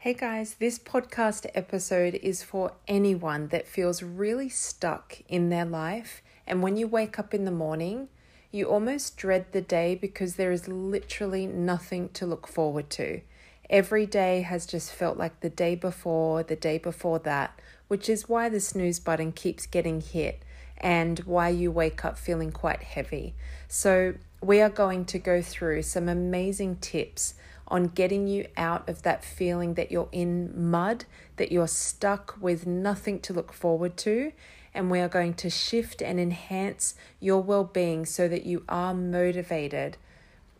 Hey guys, this podcast episode is for anyone that feels really stuck in their life. And when you wake up in the morning, you almost dread the day because there is literally nothing to look forward to. Every day has just felt like the day before, the day before that, which is why the snooze button keeps getting hit and why you wake up feeling quite heavy. So, we are going to go through some amazing tips on getting you out of that feeling that you're in mud, that you're stuck with nothing to look forward to. And we are going to shift and enhance your well being so that you are motivated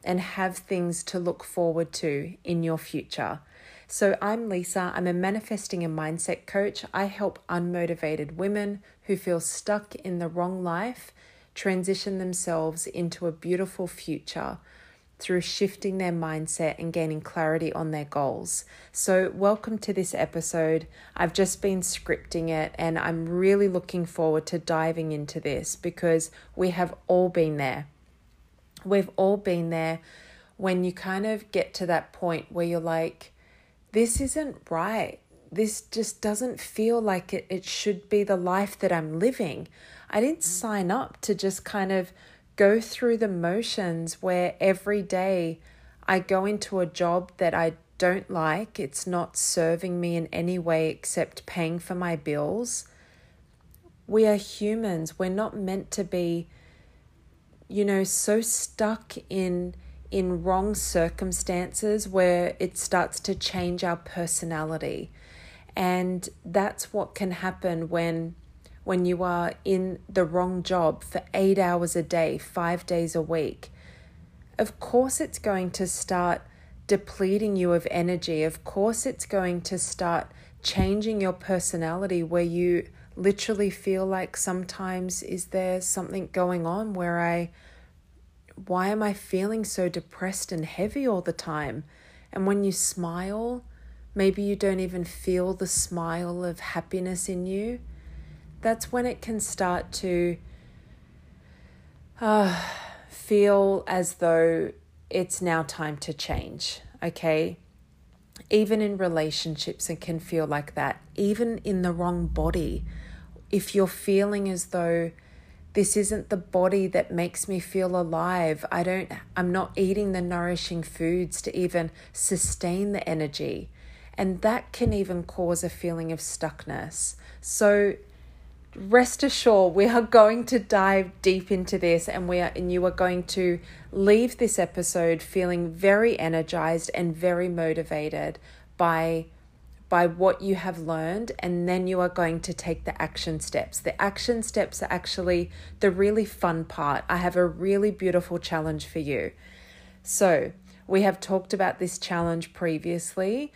and have things to look forward to in your future. So, I'm Lisa. I'm a manifesting and mindset coach. I help unmotivated women who feel stuck in the wrong life transition themselves into a beautiful future through shifting their mindset and gaining clarity on their goals. So, welcome to this episode. I've just been scripting it and I'm really looking forward to diving into this because we have all been there. We've all been there when you kind of get to that point where you're like, this isn't right. This just doesn't feel like it, it should be the life that I'm living. I didn't sign up to just kind of go through the motions where every day I go into a job that I don't like, it's not serving me in any way except paying for my bills. We are humans. We're not meant to be, you know, so stuck in in wrong circumstances where it starts to change our personality. And that's what can happen when when you are in the wrong job for eight hours a day, five days a week, of course it's going to start depleting you of energy. Of course it's going to start changing your personality where you literally feel like sometimes is there something going on where I why am I feeling so depressed and heavy all the time? And when you smile, maybe you don't even feel the smile of happiness in you that's when it can start to uh, feel as though it's now time to change, okay? Even in relationships, it can feel like that. Even in the wrong body, if you're feeling as though this isn't the body that makes me feel alive, I don't, I'm not eating the nourishing foods to even sustain the energy. And that can even cause a feeling of stuckness. So, rest assured we are going to dive deep into this and we are and you are going to leave this episode feeling very energized and very motivated by by what you have learned and then you are going to take the action steps. The action steps are actually the really fun part. I have a really beautiful challenge for you. So, we have talked about this challenge previously.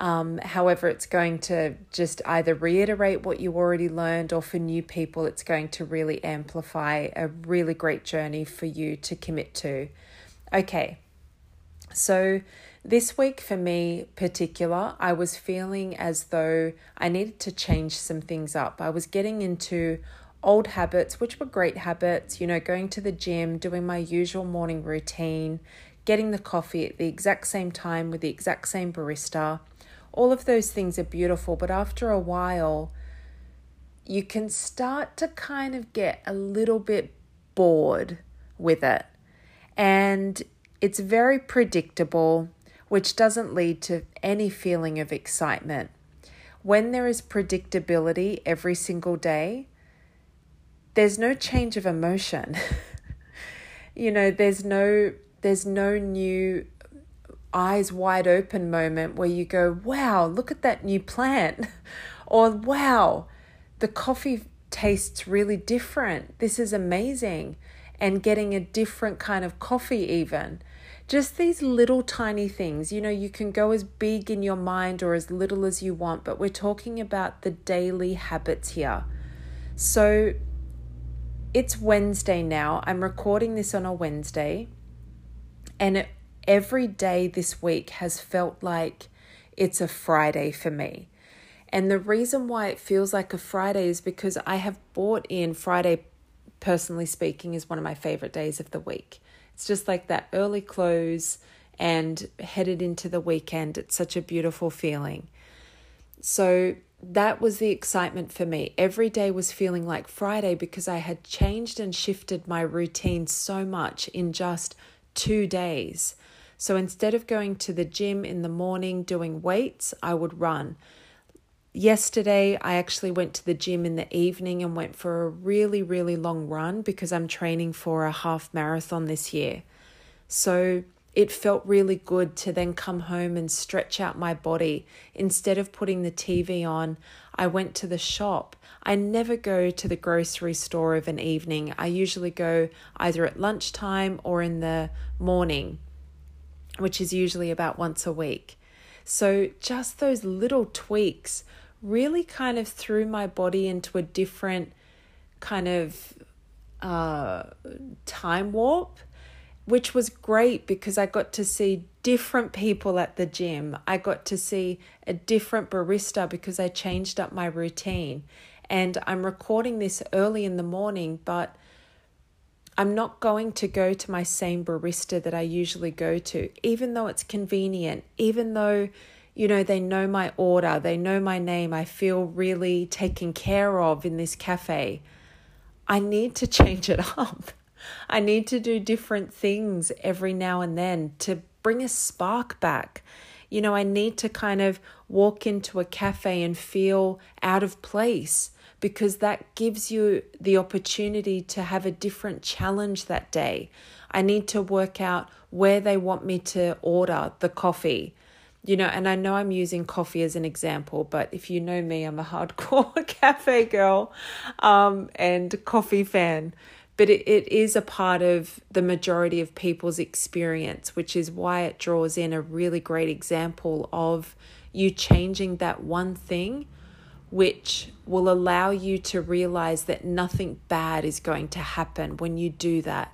Um, however, it's going to just either reiterate what you already learned, or for new people, it's going to really amplify a really great journey for you to commit to. Okay, so this week for me, particular, I was feeling as though I needed to change some things up. I was getting into old habits, which were great habits, you know, going to the gym, doing my usual morning routine, getting the coffee at the exact same time with the exact same barista all of those things are beautiful, but after a while, you can start to kind of get a little bit bored with it. And it's very predictable, which doesn't lead to any feeling of excitement. When there is predictability every single day, there's no change of emotion. you know, there's no there's no new eyes wide open moment where you go, wow, look at that new plant. or wow, the coffee tastes really different. This is amazing. And getting a different kind of coffee, even. Just these little tiny things. You know, you can go as big in your mind or as little as you want, but we're talking about the daily habits here. So it's Wednesday now. I'm recording this on a Wednesday. And it every day this week has felt like it's a Friday for me. And the reason why it feels like a Friday is because I have bought in Friday, personally speaking, is one of my favorite days of the week. It's just like that early close and headed into the weekend. It's such a beautiful feeling. So that was the excitement for me. Every day was feeling like Friday because I had changed and shifted my routine so much in just two days. So instead of going to the gym in the morning doing weights, I would run. Yesterday, I actually went to the gym in the evening and went for a really, really long run because I'm training for a half marathon this year. So it felt really good to then come home and stretch out my body. Instead of putting the TV on, I went to the shop. I never go to the grocery store of an evening. I usually go either at lunchtime or in the morning, which is usually about once a week. So, just those little tweaks really kind of threw my body into a different kind of uh, time warp which was great because I got to see different people at the gym. I got to see a different barista because I changed up my routine. And I'm recording this early in the morning, but I'm not going to go to my same barista that I usually go to, even though it's convenient, even though, you know, they know my order, they know my name, I feel really taken care of in this cafe. I need to change it up. I need to do different things every now and then to bring a spark back. You know, I need to kind of walk into a cafe and feel out of place because that gives you the opportunity to have a different challenge that day. I need to work out where they want me to order the coffee. You know, and I know I'm using coffee as an example, but if you know me, I'm a hardcore cafe girl um, and coffee fan but it, it is a part of the majority of people's experience, which is why it draws in a really great example of you changing that one thing, which will allow you to realize that nothing bad is going to happen when you do that.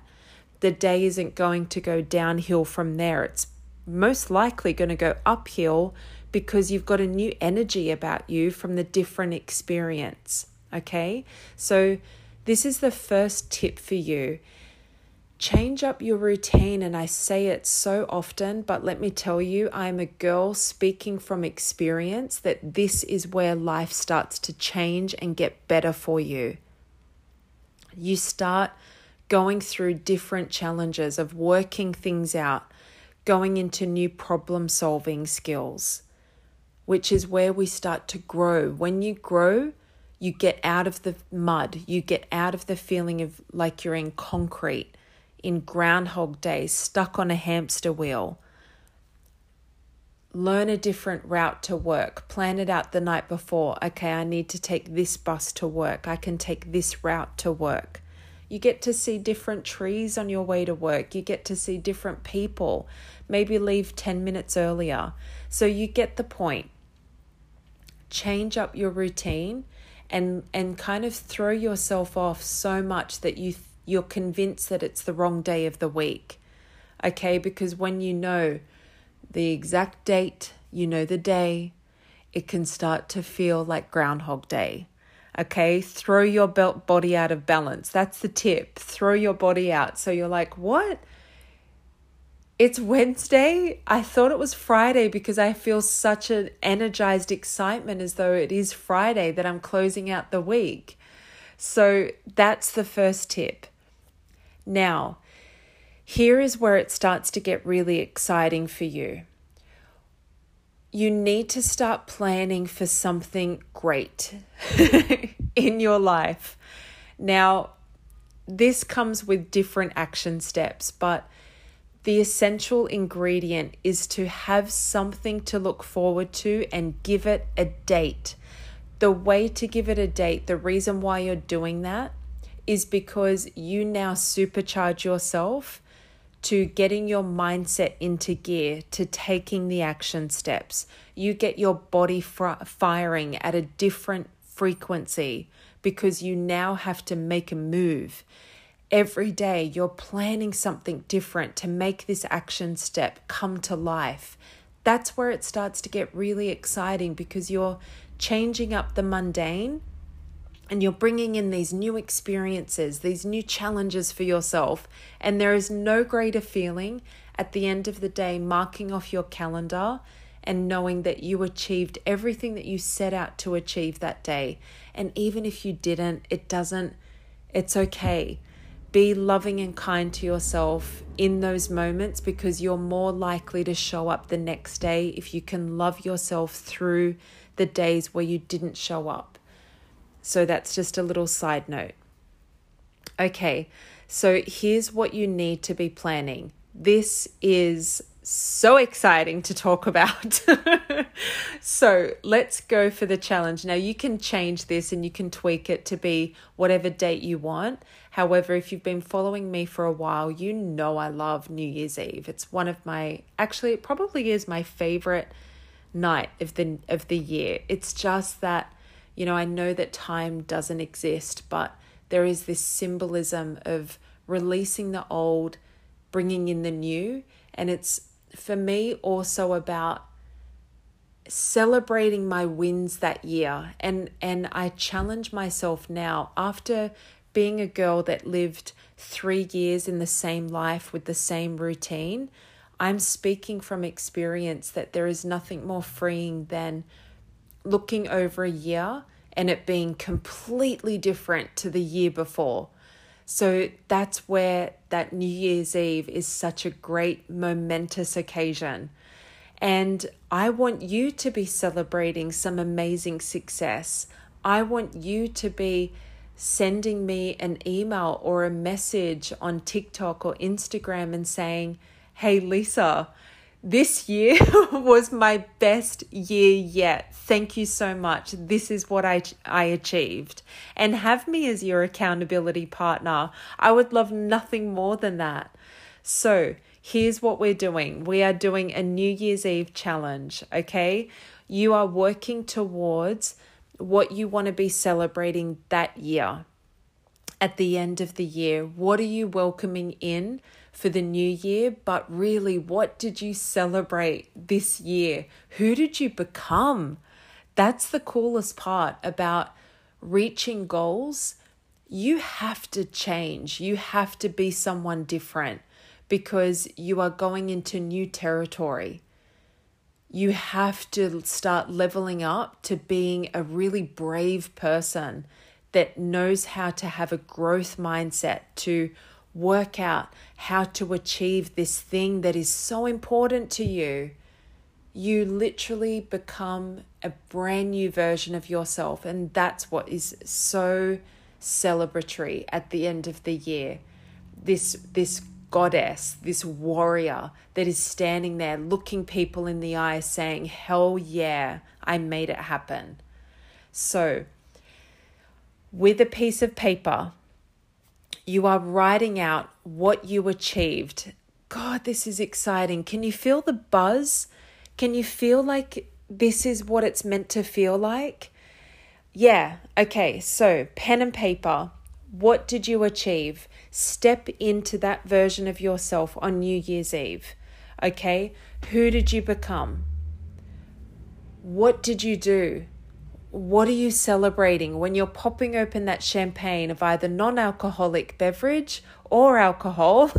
The day isn't going to go downhill from there, it's most likely going to go uphill because you've got a new energy about you from the different experience. Okay, so this is the first tip for you. Change up your routine, and I say it so often, but let me tell you, I'm a girl speaking from experience that this is where life starts to change and get better for you. You start going through different challenges of working things out, going into new problem solving skills, which is where we start to grow. When you grow, you get out of the mud, you get out of the feeling of like you're in concrete, in Groundhog Day, stuck on a hamster wheel. Learn a different route to work. Plan it out the night before. Okay, I need to take this bus to work. I can take this route to work. You get to see different trees on your way to work. You get to see different people. Maybe leave 10 minutes earlier. So you get the point. Change up your routine and and kind of throw yourself off so much that you you're convinced that it's the wrong day of the week. Okay? Because when you know the exact date, you know the day, it can start to feel like groundhog day. Okay? Throw your belt body out of balance. That's the tip. Throw your body out so you're like, "What? It's Wednesday. I thought it was Friday because I feel such an energized excitement as though it is Friday that I'm closing out the week. So that's the first tip. Now, here is where it starts to get really exciting for you. You need to start planning for something great in your life. Now, this comes with different action steps, but the essential ingredient is to have something to look forward to and give it a date. The way to give it a date, the reason why you're doing that is because you now supercharge yourself to getting your mindset into gear, to taking the action steps. You get your body fr- firing at a different frequency because you now have to make a move every day you're planning something different to make this action step come to life. That's where it starts to get really exciting because you're changing up the mundane and you're bringing in these new experiences, these new challenges for yourself. And there is no greater feeling at the end of the day, marking off your calendar and knowing that you achieved everything that you set out to achieve that day. And even if you didn't, it doesn't, it's okay. Be loving and kind to yourself in those moments because you're more likely to show up the next day if you can love yourself through the days where you didn't show up. So that's just a little side note. Okay, so here's what you need to be planning. This is so exciting to talk about. so let's go for the challenge. Now, you can change this and you can tweak it to be whatever date you want. However, if you've been following me for a while, you know I love New Year's Eve. It's one of my, actually, it probably is my favorite night of the of the year. It's just that, you know, I know that time doesn't exist, but there is this symbolism of releasing the old, bringing in the new, and it's for me also about celebrating my wins that year. And and I challenge myself now after being a girl that lived 3 years in the same life with the same routine I'm speaking from experience that there is nothing more freeing than looking over a year and it being completely different to the year before so that's where that New Year's Eve is such a great, momentous occasion. And I want you to be celebrating some amazing success. I want you to be sending me an email or a message on TikTok or Instagram and saying, Hey, Lisa, this year was my best year yet. Thank you so much. This is what I, I achieved. And have me as your accountability partner. I would love nothing more than that. So, here's what we're doing we are doing a New Year's Eve challenge, okay? You are working towards what you want to be celebrating that year. At the end of the year, what are you welcoming in? For the new year, but really, what did you celebrate this year? Who did you become? That's the coolest part about reaching goals. You have to change, you have to be someone different because you are going into new territory. You have to start leveling up to being a really brave person that knows how to have a growth mindset, to work out how to achieve this thing that is so important to you, you literally become a brand new version of yourself. And that's what is so celebratory at the end of the year. This, this goddess, this warrior that is standing there looking people in the eye saying, Hell yeah, I made it happen. So, with a piece of paper, you are writing out what you achieved. God, this is exciting. Can you feel the buzz? Can you feel like this is what it's meant to feel like? Yeah, okay, so pen and paper. What did you achieve? Step into that version of yourself on New Year's Eve. Okay, who did you become? What did you do? What are you celebrating when you're popping open that champagne of either non alcoholic beverage or alcohol?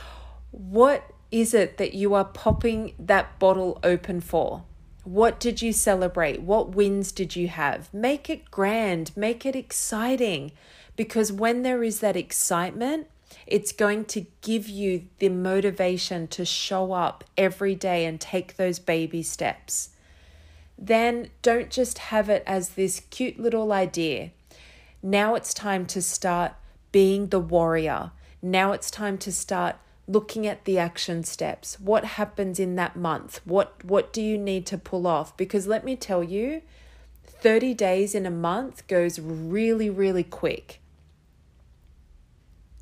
what is it that you are popping that bottle open for? What did you celebrate? What wins did you have? Make it grand, make it exciting, because when there is that excitement, it's going to give you the motivation to show up every day and take those baby steps then don't just have it as this cute little idea. Now it's time to start being the warrior. Now it's time to start looking at the action steps. What happens in that month? What what do you need to pull off? Because let me tell you, 30 days in a month goes really really quick.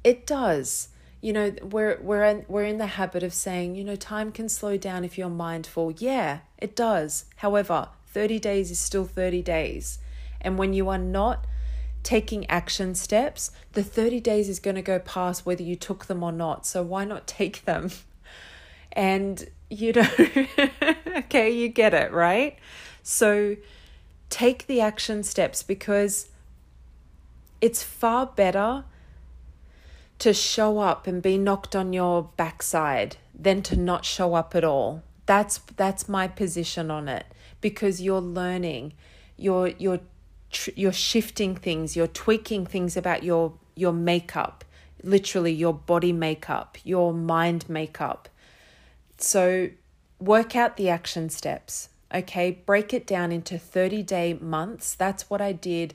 It does you know we're we're in, we're in the habit of saying you know time can slow down if you're mindful. Yeah it does. However 30 days is still 30 days. And when you are not taking action steps the 30 days is going to go past whether you took them or not. So why not take them? And you know okay you get it right? So take the action steps because it's far better to show up and be knocked on your backside than to not show up at all. That's that's my position on it because you're learning, you're you're you're shifting things, you're tweaking things about your your makeup, literally your body makeup, your mind makeup. So work out the action steps. Okay, break it down into 30 day months. That's what I did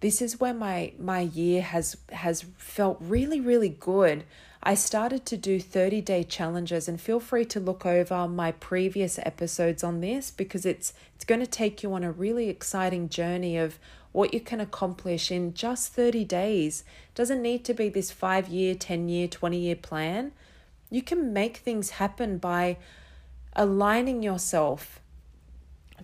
this is where my my year has has felt really really good. I started to do 30 day challenges and feel free to look over my previous episodes on this because it's it's going to take you on a really exciting journey of what you can accomplish in just 30 days. It doesn't need to be this 5 year 10 year 20 year plan. You can make things happen by aligning yourself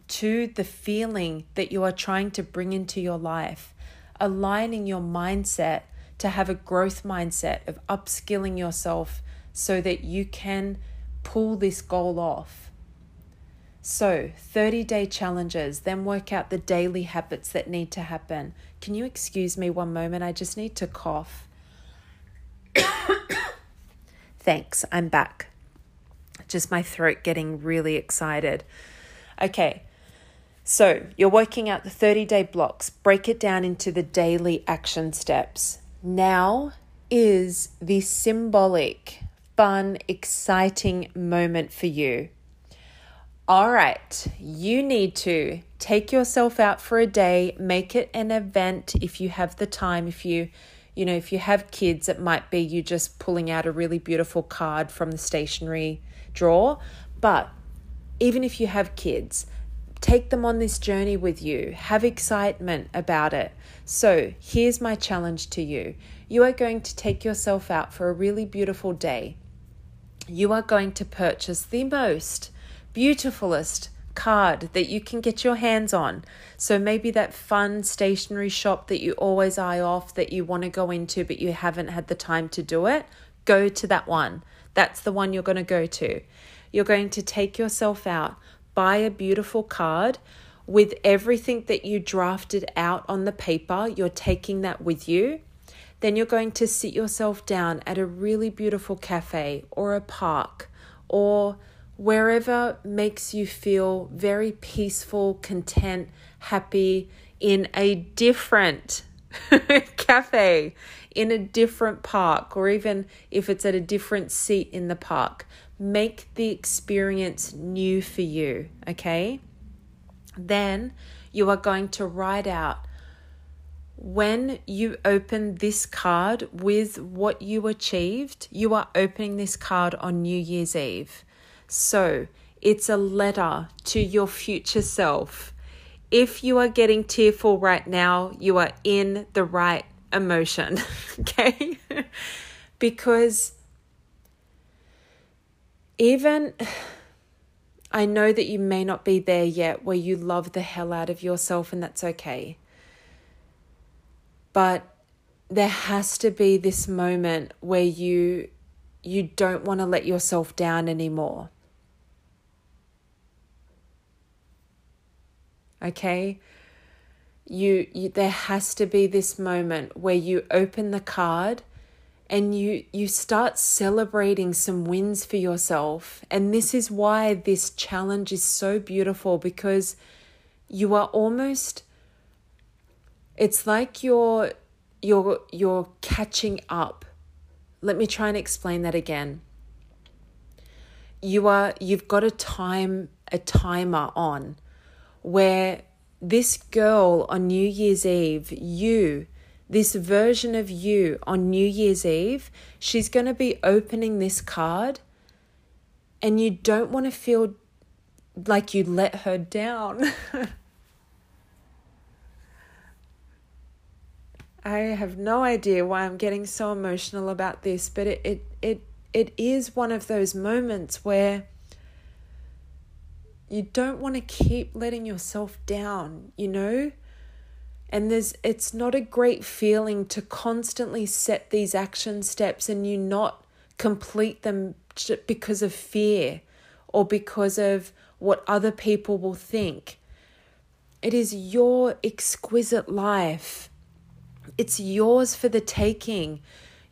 to the feeling that you are trying to bring into your life aligning your mindset to have a growth mindset of upskilling yourself so that you can pull this goal off. So, 30 day challenges, then work out the daily habits that need to happen. Can you excuse me one moment? I just need to cough. Thanks, I'm back. Just my throat getting really excited. Okay, so you're working out the 30 day blocks, break it down into the daily action steps. Now is the symbolic, fun, exciting moment for you. All right, you need to take yourself out for a day, make it an event if you have the time. If you, you know, if you have kids, it might be you just pulling out a really beautiful card from the stationery drawer. But even if you have kids, Take them on this journey with you. Have excitement about it. So, here's my challenge to you you are going to take yourself out for a really beautiful day. You are going to purchase the most beautifulest card that you can get your hands on. So maybe that fun stationery shop that you always eye off that you want to go into but you haven't had the time to do it, go to that one. That's the one you're going to go to. You're going to take yourself out buy a beautiful card with everything that you drafted out on the paper. You're taking that with you. Then you're going to sit yourself down at a really beautiful cafe or a park or wherever makes you feel very peaceful, content, happy in a different cafe, in a different park, or even if it's at a different seat in the park. Make the experience new for you, okay? Then you are going to write out when you open this card with what you achieved, you are opening this card on New Year's Eve. So it's a letter to your future self. If you are getting tearful right now, you are in the right emotion, okay? because even I know that you may not be there yet where you love the hell out of yourself, and that's okay. But there has to be this moment where you you don't want to let yourself down anymore. Okay? You, you there has to be this moment where you open the card and you you start celebrating some wins for yourself. And this is why this challenge is so beautiful because you are almost it's like you're you're you're catching up. Let me try and explain that again. You are you've got a time a timer on where this girl on New Year's Eve you this version of you on New Year's Eve, she's going to be opening this card, and you don't want to feel like you let her down. I have no idea why I'm getting so emotional about this, but it, it, it, it is one of those moments where you don't want to keep letting yourself down, you know? And there's it's not a great feeling to constantly set these action steps and you not complete them because of fear or because of what other people will think. It is your exquisite life. It's yours for the taking.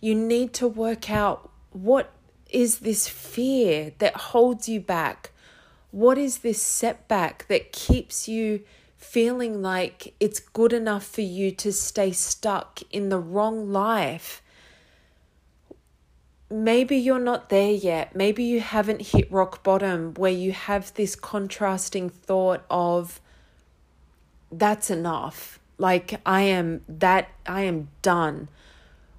You need to work out what is this fear that holds you back? What is this setback that keeps you feeling like it's good enough for you to stay stuck in the wrong life? Maybe you're not there yet. Maybe you haven't hit rock bottom where you have this contrasting thought of, that's enough. Like I am that I am done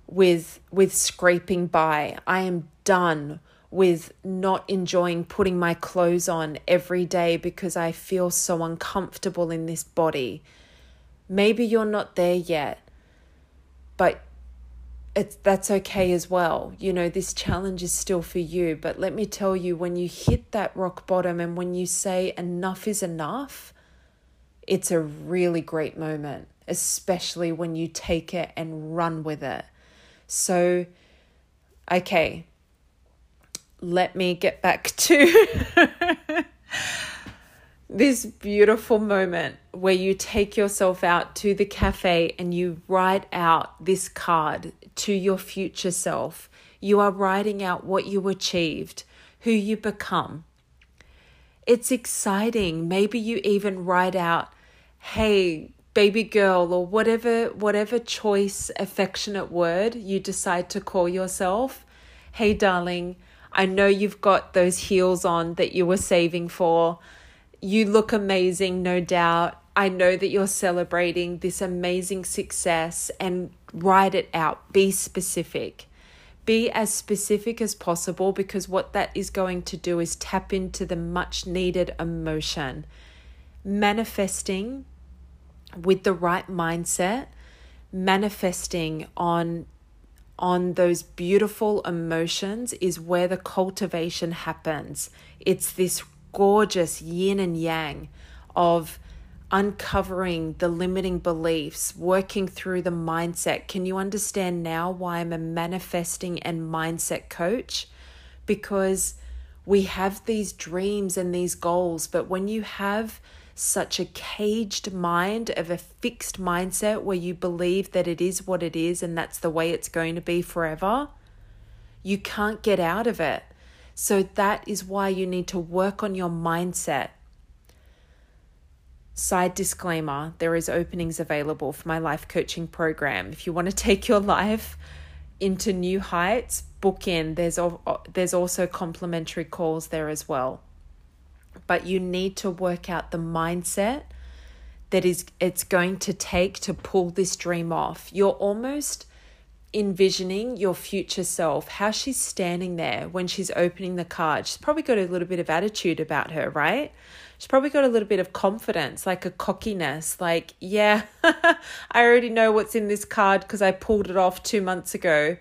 with with scraping by. I am done with not enjoying putting my clothes on every day because I feel so uncomfortable in this body. Maybe you're not there yet, but it's that's okay as well. You know, this challenge is still for you, but let me tell you when you hit that rock bottom and when you say enough is enough, it's a really great moment, especially when you take it and run with it. So, okay, let me get back to this beautiful moment where you take yourself out to the cafe and you write out this card to your future self. You are writing out what you achieved, who you become. It's exciting. Maybe you even write out, hey, baby girl, or whatever, whatever choice, affectionate word you decide to call yourself. Hey, darling, I know you've got those heels on that you were saving for. You look amazing, no doubt. I know that you're celebrating this amazing success and write it out. Be specific. Be as specific as possible because what that is going to do is tap into the much needed emotion. Manifesting with the right mindset, manifesting on on those beautiful emotions is where the cultivation happens. It's this gorgeous yin and yang of uncovering the limiting beliefs, working through the mindset. Can you understand now why I'm a manifesting and mindset coach? Because we have these dreams and these goals, but when you have such a caged mind of a fixed mindset where you believe that it is what it is and that's the way it's going to be forever, you can't get out of it. So that is why you need to work on your mindset. Side disclaimer there is openings available for my life coaching program. If you want to take your life into new heights, book in. There's, there's also complimentary calls there as well but you need to work out the mindset that is it's going to take to pull this dream off. You're almost envisioning your future self, how she's standing there when she's opening the card. She's probably got a little bit of attitude about her, right? She's probably got a little bit of confidence, like a cockiness, like, yeah, I already know what's in this card because I pulled it off two months ago.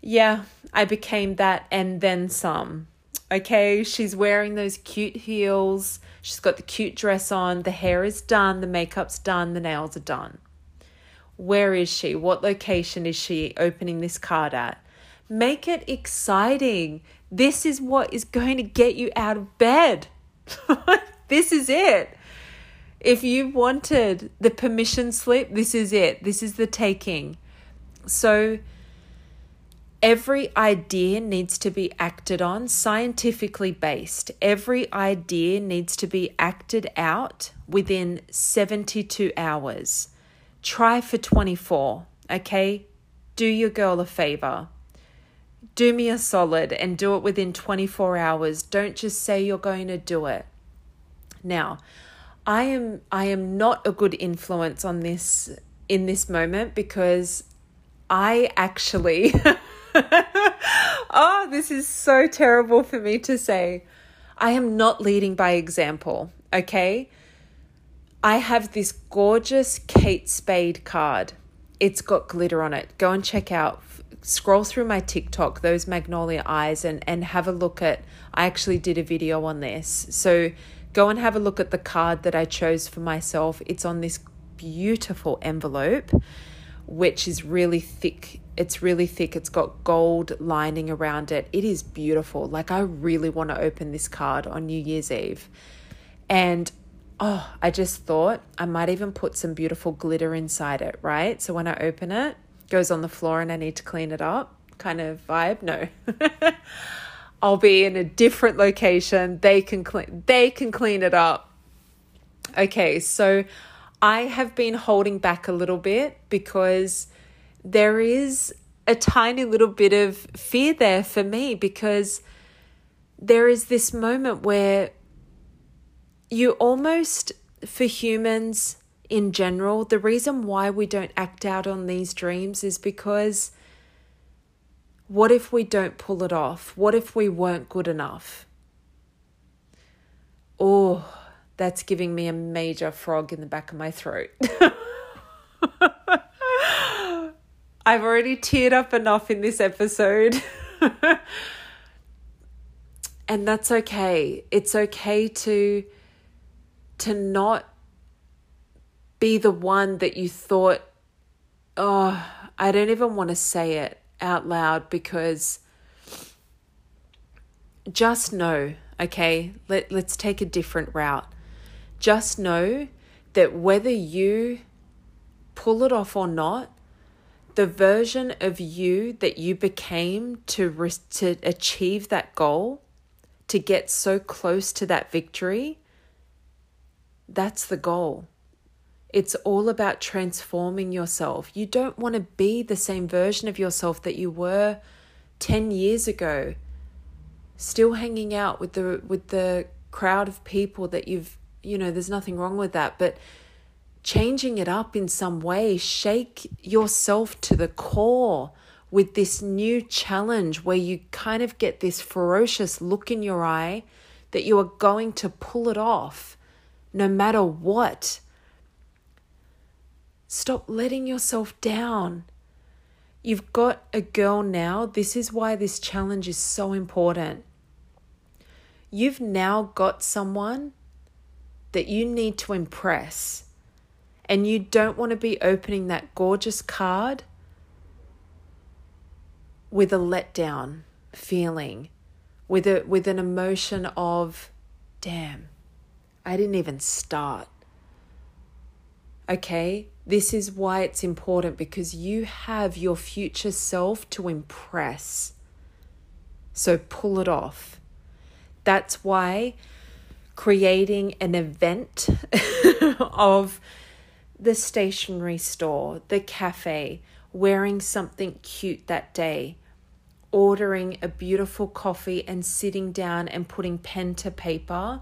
Yeah, I became that and then some. Okay, she's wearing those cute heels. She's got the cute dress on. The hair is done. The makeup's done. The nails are done. Where is she? What location is she opening this card at? Make it exciting. This is what is going to get you out of bed. this is it. If you wanted the permission slip, this is it. This is the taking. So, Every idea needs to be acted on, scientifically based. Every idea needs to be acted out within 72 hours. Try for 24, okay? Do your girl a favor. Do me a solid and do it within 24 hours. Don't just say you're going to do it. Now, I am I am not a good influence on this in this moment because I actually oh, this is so terrible for me to say. I am not leading by example, okay? I have this gorgeous Kate Spade card. It's got glitter on it. Go and check out, scroll through my TikTok, those magnolia eyes, and, and have a look at. I actually did a video on this. So go and have a look at the card that I chose for myself. It's on this beautiful envelope, which is really thick it's really thick. It's got gold lining around it. It is beautiful. Like, I really want to open this card on New Year's Eve. And oh, I just thought I might even put some beautiful glitter inside it, right? So when I open it, goes on the floor and I need to clean it up kind of vibe. No. I'll be in a different location. They can clean they can clean it up. Okay, so I have been holding back a little bit because there is a tiny little bit of fear there for me because there is this moment where you almost, for humans in general, the reason why we don't act out on these dreams is because what if we don't pull it off? What if we weren't good enough? Oh, that's giving me a major frog in the back of my throat. I've already teared up enough in this episode. and that's okay. It's okay to to not be the one that you thought oh, I don't even want to say it out loud because just know, okay? Let let's take a different route just know that whether you pull it off or not, the version of you that you became to to achieve that goal, to get so close to that victory, that's the goal. It's all about transforming yourself. You don't want to be the same version of yourself that you were 10 years ago, still hanging out with the with the crowd of people that you've you know, there's nothing wrong with that. But changing it up in some way, shake yourself to the core with this new challenge where you kind of get this ferocious look in your eye that you are going to pull it off no matter what. Stop letting yourself down. You've got a girl now. This is why this challenge is so important. You've now got someone that you need to impress, and you don't want to be opening that gorgeous card with a letdown feeling, with a with an emotion of, damn, I didn't even start. Okay, this is why it's important because you have your future self to impress. So pull it off. That's why creating an event of the stationery store, the cafe, wearing something cute that day, ordering a beautiful coffee and sitting down and putting pen to paper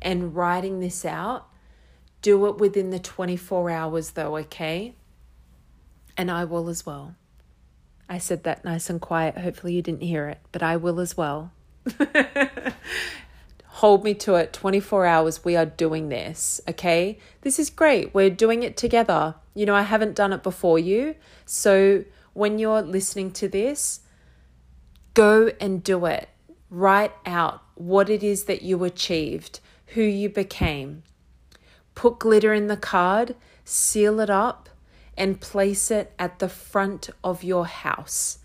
and writing this out. Do it within the 24 hours, though, okay? And I will as well. I said that nice and quiet. Hopefully, you didn't hear it, but I will as well. hold me to it 24 hours. We are doing this, okay? This is great. We're doing it together. You know, I haven't done it before you. So when you're listening to this, go and do it. Write out what it is that you achieved, who you became. Put glitter in the card, seal it up, and place it at the front of your house.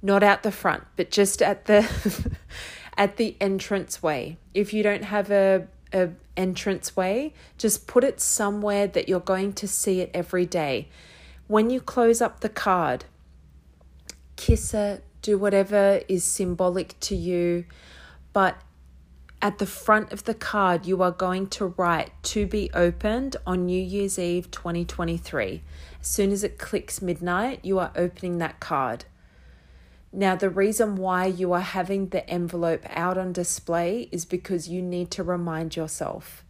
Not out the front, but just at the at the entranceway. If you don't have a, a entranceway, just put it somewhere that you're going to see it every day. When you close up the card, kiss it, do whatever is symbolic to you, but at the front of the card, you are going to write to be opened on New Year's Eve 2023. As soon as it clicks midnight, you are opening that card. Now, the reason why you are having the envelope out on display is because you need to remind yourself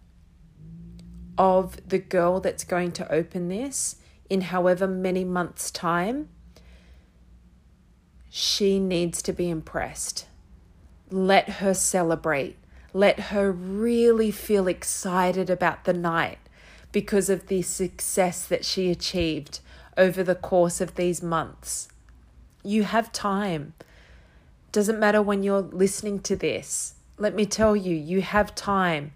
of the girl that's going to open this in however many months' time. She needs to be impressed. Let her celebrate. Let her really feel excited about the night because of the success that she achieved over the course of these months. You have time. Doesn't matter when you're listening to this. Let me tell you, you have time.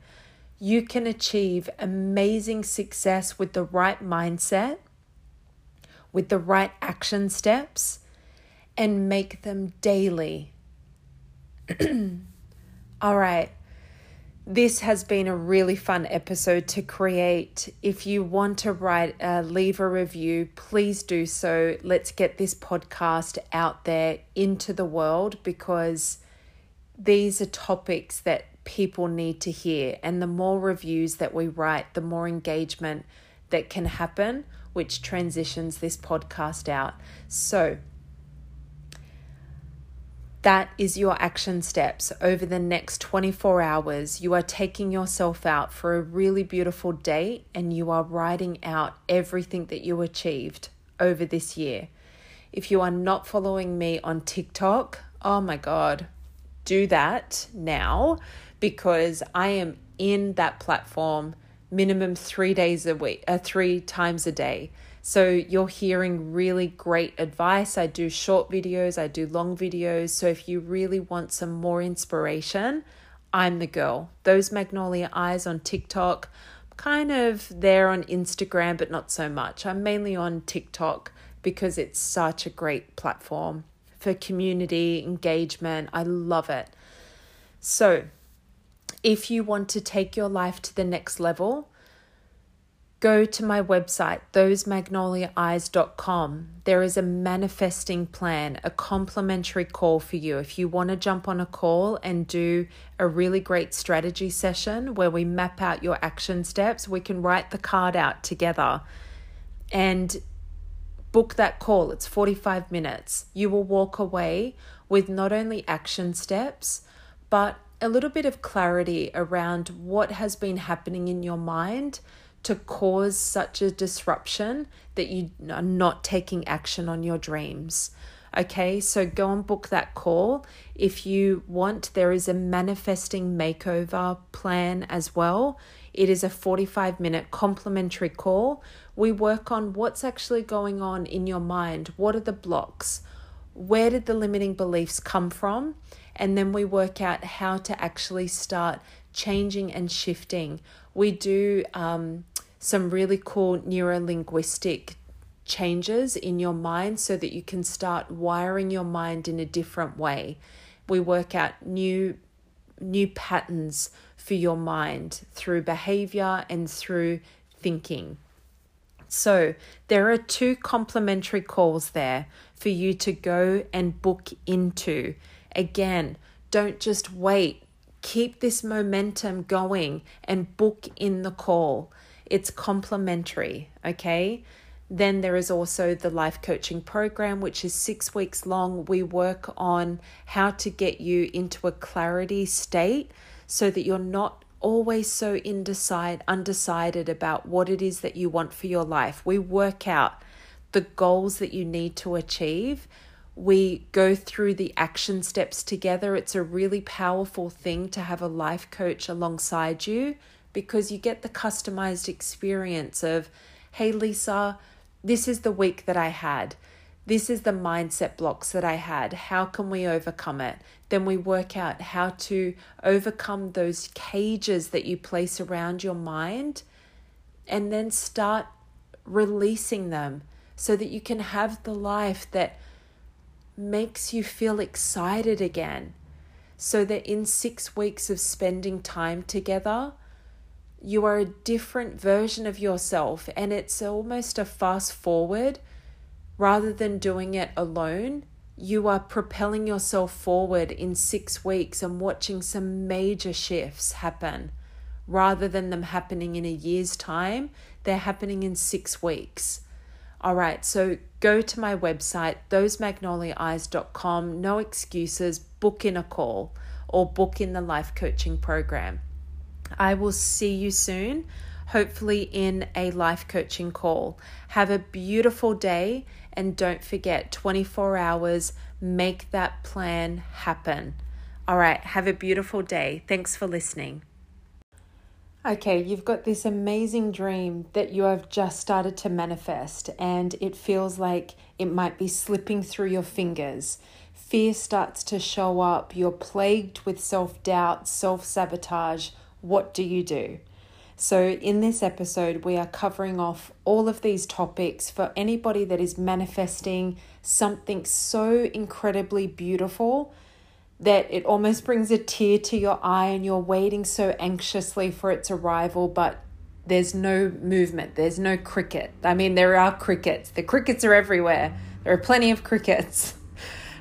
You can achieve amazing success with the right mindset, with the right action steps, and make them daily. All right. This has been a really fun episode to create. If you want to write, uh, leave a review, please do so. Let's get this podcast out there into the world because these are topics that people need to hear. And the more reviews that we write, the more engagement that can happen, which transitions this podcast out. So, that is your action steps over the next 24 hours. You are taking yourself out for a really beautiful day and you are writing out everything that you achieved over this year. If you are not following me on TikTok, oh my God, do that now because I am in that platform minimum three days a week, uh, three times a day. So you're hearing really great advice. I do short videos, I do long videos. So if you really want some more inspiration, I'm the girl. Those magnolia eyes on TikTok, kind of there on Instagram, but not so much. I'm mainly on TikTok because it's such a great platform for community engagement. I love it. So, if you want to take your life to the next level, go to my website, thosemagnoliaeyes.com. There is a manifesting plan, a complimentary call for you. If you want to jump on a call and do a really great strategy session where we map out your action steps, we can write the card out together and book that call. It's 45 minutes. You will walk away with not only action steps, but a little bit of clarity around what has been happening in your mind to cause such a disruption that you are not taking action on your dreams. Okay, so go and book that call. If you want, there is a manifesting makeover plan as well. It is a 45 minute complimentary call. We work on what's actually going on in your mind. What are the blocks? Where did the limiting beliefs come from? And then we work out how to actually start changing and shifting. We do um, some really cool neuro linguistic changes in your mind so that you can start wiring your mind in a different way. We work out new new patterns for your mind through behavior and through thinking. So, there are two complimentary calls there for you to go and book into. Again, don't just wait keep this momentum going and book in the call. It's complimentary, okay? Then there is also the life coaching program, which is six weeks long. We work on how to get you into a clarity state so that you're not always so indecide, undecided about what it is that you want for your life. We work out the goals that you need to achieve we go through the action steps together. It's a really powerful thing to have a life coach alongside you because you get the customized experience of, hey, Lisa, this is the week that I had. This is the mindset blocks that I had. How can we overcome it? Then we work out how to overcome those cages that you place around your mind and then start releasing them so that you can have the life that makes you feel excited again. So that in six weeks of spending time together, you are a different version of yourself, and it's almost a fast forward rather than doing it alone. You are propelling yourself forward in six weeks and watching some major shifts happen rather than them happening in a year's time. They're happening in six weeks. All right, so go to my website, thosemagnoliaeyes.com. No excuses. Book in a call or book in the life coaching program. I will see you soon, hopefully in a life coaching call. Have a beautiful day and don't forget 24 hours, make that plan happen. All right, have a beautiful day. Thanks for listening. Okay, you've got this amazing dream that you have just started to manifest, and it feels like it might be slipping through your fingers. Fear starts to show up. You're plagued with self doubt, self sabotage. What do you do? So, in this episode, we are covering off all of these topics for anybody that is manifesting something so incredibly beautiful that it almost brings a tear to your eye and you're waiting so anxiously for its arrival, but there's no movement, there's no cricket. I mean, there are crickets, the crickets are everywhere, there are plenty of crickets.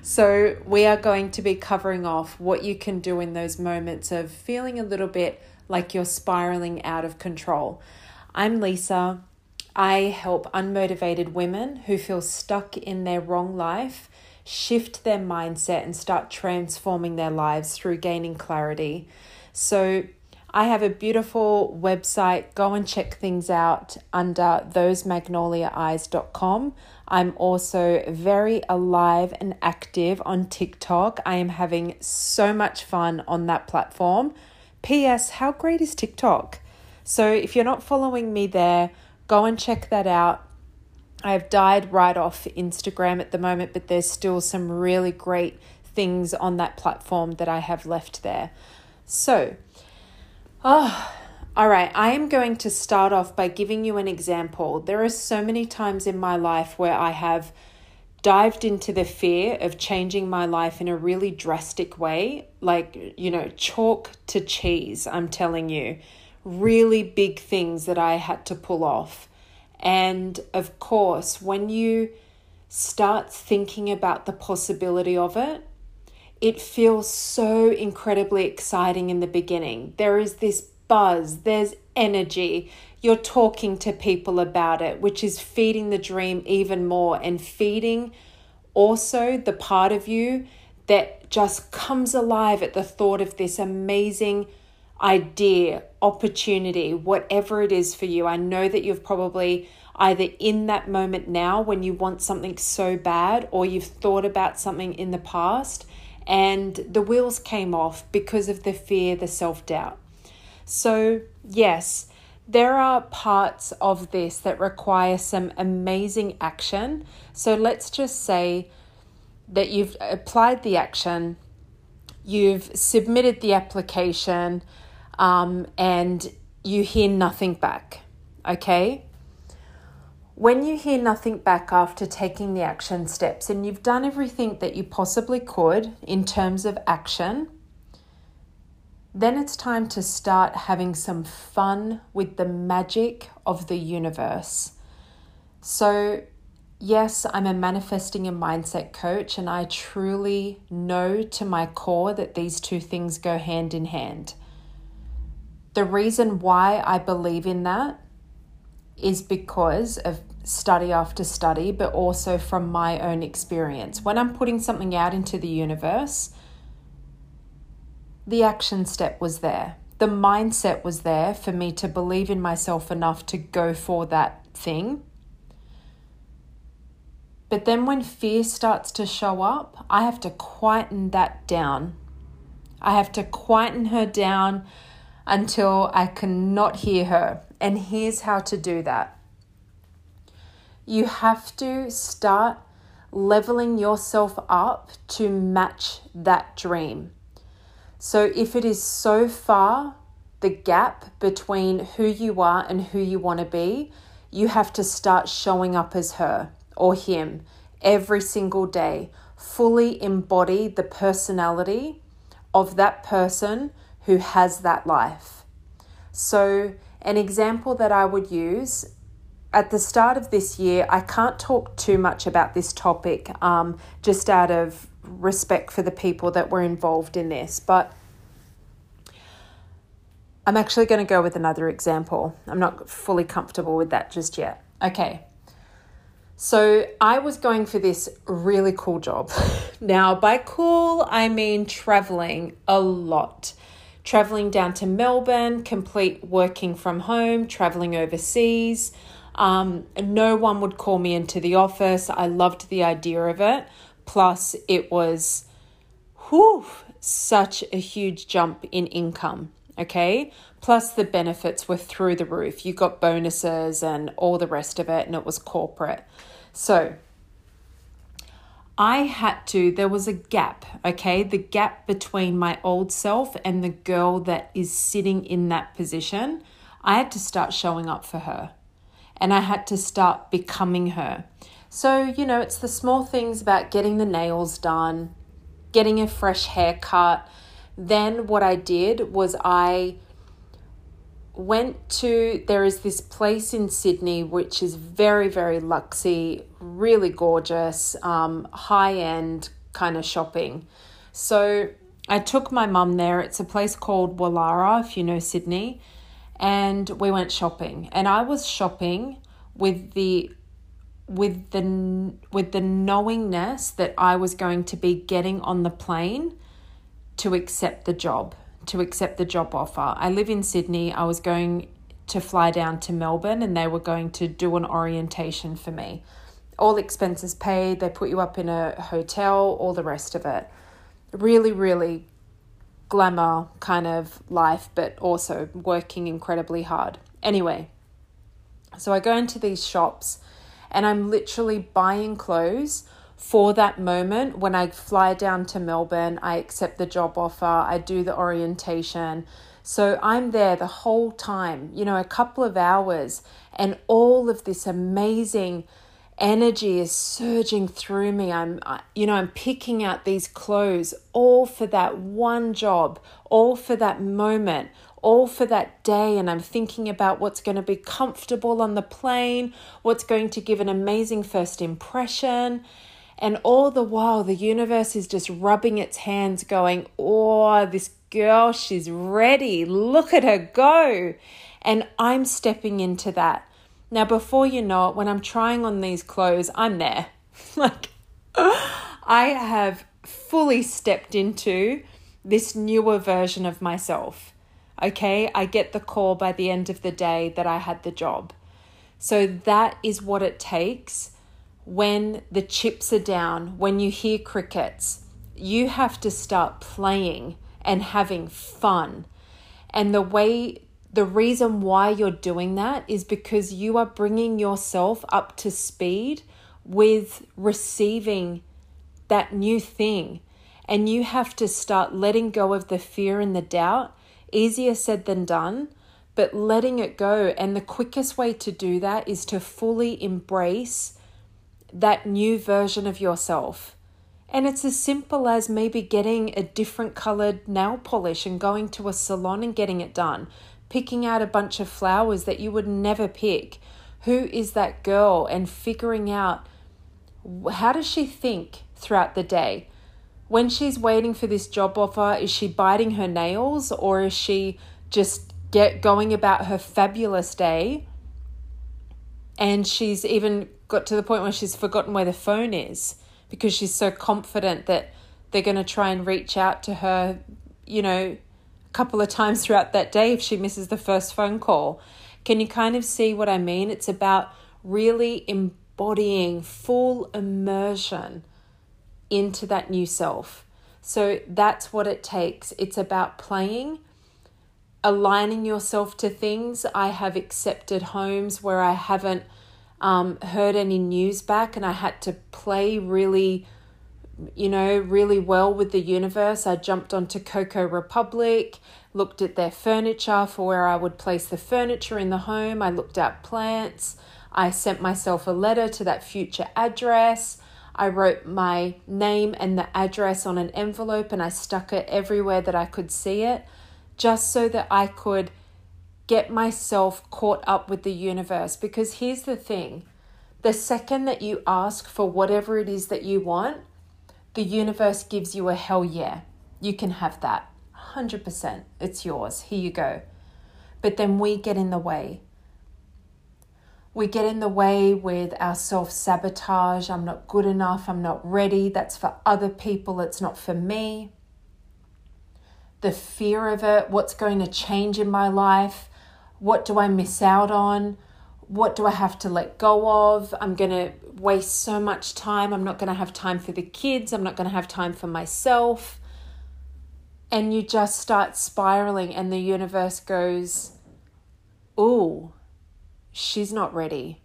So, we are going to be covering off what you can do in those moments of feeling a little bit like you're spiraling out of control. I'm Lisa. I help unmotivated women who feel stuck in their wrong life shift their mindset and start transforming their lives through gaining clarity. So, I have a beautiful website. Go and check things out under thosemagnoliaeyes.com. I'm also very alive and active on TikTok. I am having so much fun on that platform. P.S. How great is TikTok? So if you're not following me there, go and check that out. I've died right off Instagram at the moment, but there's still some really great things on that platform that I have left there. So, oh, all right, I am going to start off by giving you an example. There are so many times in my life where I have dived into the fear of changing my life in a really drastic way, like, you know, chalk to cheese, I'm telling you. Really big things that I had to pull off. And of course, when you start thinking about the possibility of it, it feels so incredibly exciting in the beginning. There is this buzz, there's energy. You're talking to people about it, which is feeding the dream even more and feeding also the part of you that just comes alive at the thought of this amazing idea, opportunity, whatever it is for you. I know that you've probably either in that moment now when you want something so bad or you've thought about something in the past and the wheels came off because of the fear, the self doubt. So, yes, there are parts of this that require some amazing action. So, let's just say that you've applied the action, you've submitted the application, um, and you hear nothing back. Okay? When you hear nothing back after taking the action steps and you've done everything that you possibly could in terms of action, then it's time to start having some fun with the magic of the universe. So, yes, I'm a manifesting and mindset coach, and I truly know to my core that these two things go hand in hand. The reason why I believe in that is because of study after study, but also from my own experience. When I'm putting something out into the universe, the action step was there. The mindset was there for me to believe in myself enough to go for that thing. But then when fear starts to show up, I have to quieten that down. I have to quieten her down until I cannot hear her. And here's how to do that you have to start leveling yourself up to match that dream. So if it is so far the gap between who you are and who you want to be, you have to start showing up as her or him every single day. Fully embody the personality of that person who has that life. So, an example that I would use at the start of this year, I can't talk too much about this topic um, just out of respect for the people that were involved in this. But I'm actually going to go with another example. I'm not fully comfortable with that just yet. Okay. So I was going for this really cool job. now, by cool, I mean traveling a lot. Traveling down to Melbourne, complete working from home, traveling overseas. Um, no one would call me into the office. I loved the idea of it. Plus, it was whew, such a huge jump in income. Okay. Plus, the benefits were through the roof. You got bonuses and all the rest of it, and it was corporate. So, I had to, there was a gap, okay? The gap between my old self and the girl that is sitting in that position. I had to start showing up for her and I had to start becoming her. So, you know, it's the small things about getting the nails done, getting a fresh haircut. Then what I did was I went to there is this place in Sydney which is very very luxy, really gorgeous, um, high end kind of shopping. So I took my mum there. It's a place called Wallara, if you know Sydney, and we went shopping. And I was shopping with the with the with the knowingness that I was going to be getting on the plane to accept the job to accept the job offer. I live in Sydney. I was going to fly down to Melbourne and they were going to do an orientation for me. All expenses paid, they put you up in a hotel, all the rest of it. Really, really glamour kind of life, but also working incredibly hard. Anyway, so I go into these shops and I'm literally buying clothes for that moment when I fly down to Melbourne, I accept the job offer, I do the orientation. So I'm there the whole time, you know, a couple of hours, and all of this amazing energy is surging through me. I'm, you know, I'm picking out these clothes all for that one job, all for that moment, all for that day. And I'm thinking about what's going to be comfortable on the plane, what's going to give an amazing first impression. And all the while, the universe is just rubbing its hands, going, Oh, this girl, she's ready. Look at her go. And I'm stepping into that. Now, before you know it, when I'm trying on these clothes, I'm there. like, I have fully stepped into this newer version of myself. Okay, I get the call by the end of the day that I had the job. So that is what it takes when the chips are down, when you hear crickets, you have to start playing and having fun. And the way, the reason why you're doing that is because you are bringing yourself up to speed with receiving that new thing. And you have to start letting go of the fear and the doubt. Easier said than done, but letting it go. And the quickest way to do that is to fully embrace that new version of yourself. And it's as simple as maybe getting a different colored nail polish and going to a salon and getting it done, picking out a bunch of flowers that you would never pick. Who is that girl? And figuring out how does she think throughout the day? When she's waiting for this job offer, is she biting her nails or is she just get going about her fabulous day? And she's even got to the point where she's forgotten where the phone is because she's so confident that they're going to try and reach out to her, you know, a couple of times throughout that day if she misses the first phone call. Can you kind of see what I mean? It's about really embodying full immersion into that new self. So that's what it takes. It's about playing, aligning yourself to things. I have accepted homes where I haven't um, heard any news back, and I had to play really, you know, really well with the universe. I jumped onto Coco Republic, looked at their furniture for where I would place the furniture in the home. I looked at plants. I sent myself a letter to that future address. I wrote my name and the address on an envelope and I stuck it everywhere that I could see it just so that I could get myself caught up with the universe. Because here's the thing the second that you ask for whatever it is that you want, the universe gives you a hell yeah. You can have that. 100%. It's yours. Here you go. But then we get in the way. We get in the way with our self sabotage. I'm not good enough. I'm not ready. That's for other people. It's not for me. The fear of it, what's going to change in my life, what do I miss out on? What do I have to let go of? I'm going to waste so much time. I'm not going to have time for the kids. I'm not going to have time for myself. And you just start spiraling, and the universe goes, Ooh, she's not ready.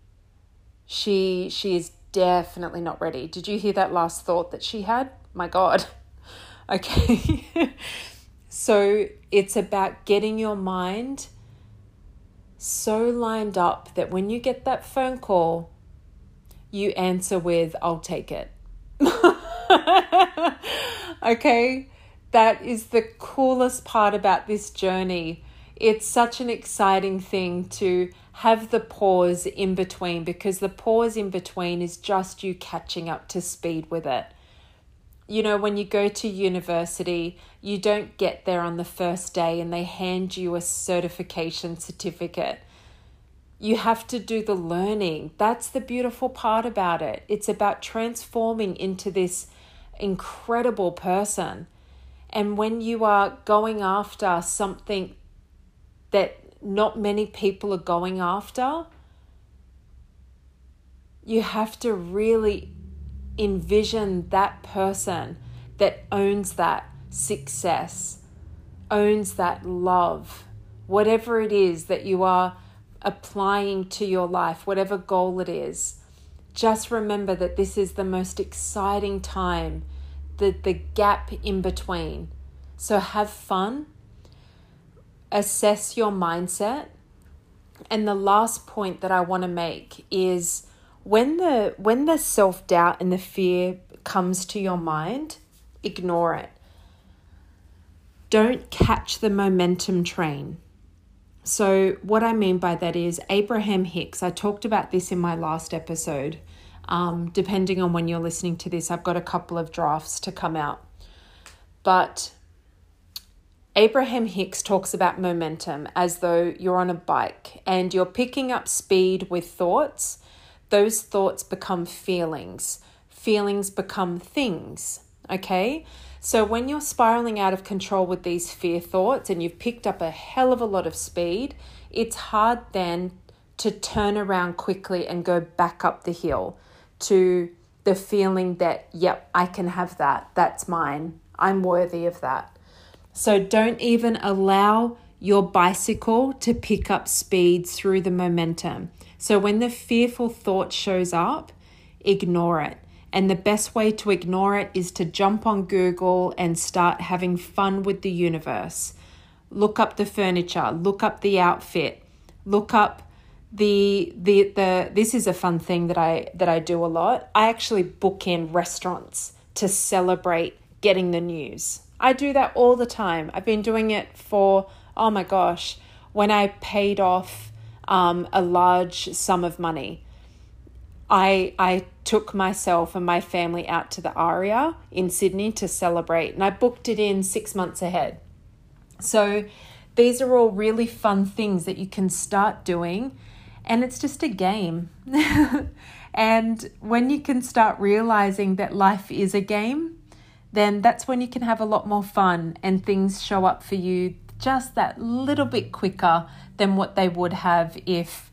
She, she is definitely not ready. Did you hear that last thought that she had? My God. Okay. so it's about getting your mind so lined up that when you get that phone call, you answer with, I'll take it. okay? That is the coolest part about this journey. It's such an exciting thing to have the pause in between because the pause in between is just you catching up to speed with it. You know, when you go to university, you don't get there on the first day and they hand you a certification certificate. You have to do the learning. That's the beautiful part about it. It's about transforming into this incredible person. And when you are going after something that not many people are going after, you have to really envision that person that owns that success, owns that love, whatever it is that you are applying to your life, whatever goal it is. Just remember that this is the most exciting time, the, the gap in between. So have fun, assess your mindset. And the last point that I want to make is when the when the self-doubt and the fear comes to your mind, ignore it. Don't catch the momentum train. So, what I mean by that is Abraham Hicks. I talked about this in my last episode. Um, depending on when you're listening to this, I've got a couple of drafts to come out. But Abraham Hicks talks about momentum as though you're on a bike and you're picking up speed with thoughts. Those thoughts become feelings, feelings become things. Okay? So when you're spiraling out of control with these fear thoughts and you've picked up a hell of a lot of speed, it's hard then to turn around quickly and go back up the hill to the feeling that, yep, I can have that. That's mine. I'm worthy of that. So don't even allow your bicycle to pick up speed through the momentum. So when the fearful thought shows up, ignore it. And the best way to ignore it is to jump on Google and start having fun with the universe. Look up the furniture, look up the outfit, look up the the the this is a fun thing that I that I do a lot. I actually book in restaurants to celebrate getting the news. I do that all the time. I've been doing it for, oh my gosh, when I paid off um, a large sum of money. I, I took myself and my family out to the Aria in Sydney to celebrate, and I booked it in six months ahead. So, these are all really fun things that you can start doing, and it's just a game. and when you can start realizing that life is a game, then that's when you can have a lot more fun and things show up for you just that little bit quicker than what they would have if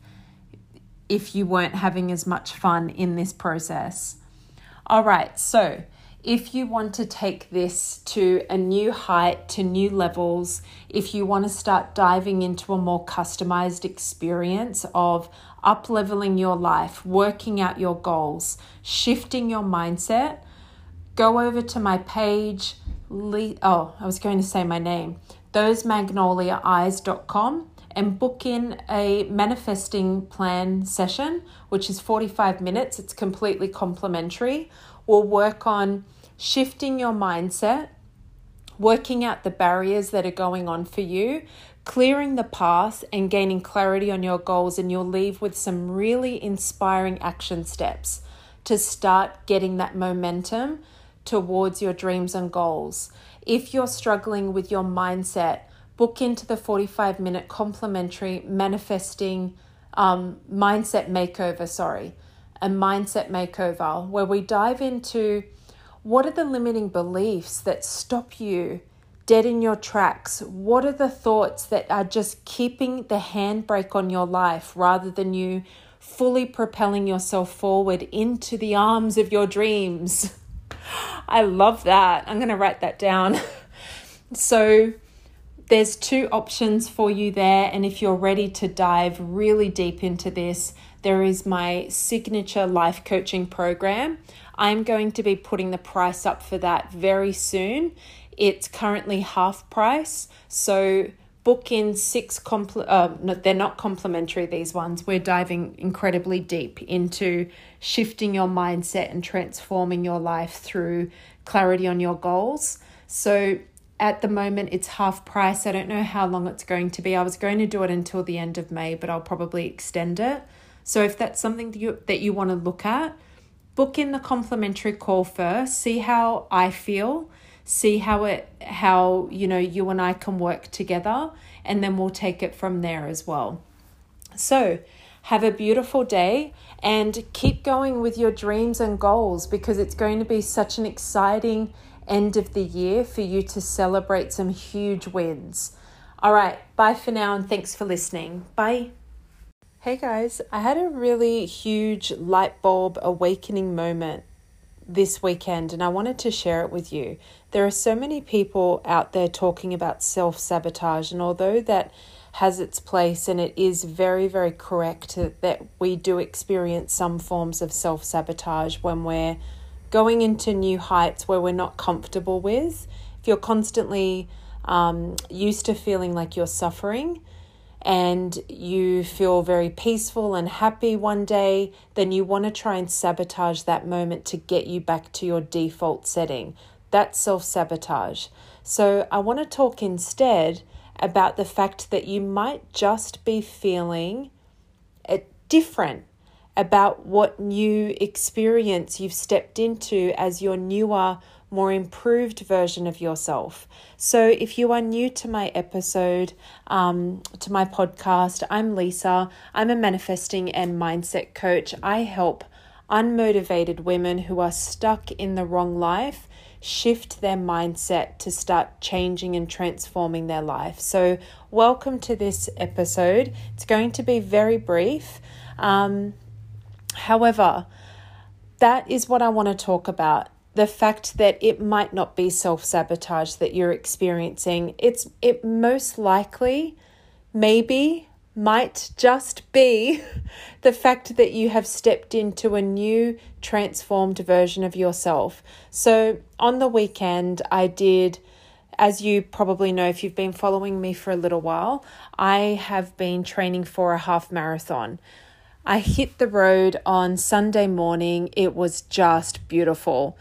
if you weren't having as much fun in this process. All right, so if you want to take this to a new height, to new levels, if you want to start diving into a more customized experience of up leveling your life, working out your goals, shifting your mindset, go over to my page. oh, I was going to say my name, thosemagnoliaeyes.com and book in a manifesting plan session, which is 45 minutes. It's completely complimentary. We'll work on shifting your mindset, working out the barriers that are going on for you, clearing the path, and gaining clarity on your goals. And you'll leave with some really inspiring action steps to start getting that momentum towards your dreams and goals. If you're struggling with your mindset, book into the 45 minute complimentary manifesting um, mindset makeover, sorry, a mindset makeover where we dive into what are the limiting beliefs that stop you dead in your tracks? What are the thoughts that are just keeping the handbrake on your life rather than you fully propelling yourself forward into the arms of your dreams? I love that. I'm going to write that down. so, there's two options for you there. And if you're ready to dive really deep into this, there is my signature life coaching program. I'm going to be putting the price up for that very soon. It's currently half price. So, book in six compl- uh, no, they're not complementary these ones. We're diving incredibly deep into shifting your mindset and transforming your life through clarity on your goals. So at the moment it's half price. I don't know how long it's going to be. I was going to do it until the end of may but i'll probably extend it. So if that's something that you that you want to look at book in the complimentary call first see how i feel see how it how you know you and I can work together and then we'll take it from there as well. So, have a beautiful day and keep going with your dreams and goals because it's going to be such an exciting end of the year for you to celebrate some huge wins. All right, bye for now and thanks for listening. Bye. Hey guys, I had a really huge light bulb awakening moment this weekend and I wanted to share it with you. There are so many people out there talking about self sabotage, and although that has its place and it is very, very correct that we do experience some forms of self sabotage when we're going into new heights where we're not comfortable with. If you're constantly um, used to feeling like you're suffering, and you feel very peaceful and happy one day, then you want to try and sabotage that moment to get you back to your default setting. That's self sabotage. So, I want to talk instead about the fact that you might just be feeling different about what new experience you've stepped into as your newer more improved version of yourself. So, if you are new to my episode, um, to my podcast, I'm Lisa. I'm a manifesting and mindset coach. I help unmotivated women who are stuck in the wrong life shift their mindset to start changing and transforming their life. So, welcome to this episode. It's going to be very brief. Um, however, that is what I want to talk about the fact that it might not be self-sabotage that you're experiencing it's it most likely maybe might just be the fact that you have stepped into a new transformed version of yourself so on the weekend i did as you probably know if you've been following me for a little while i have been training for a half marathon I hit the road on Sunday morning. It was just beautiful.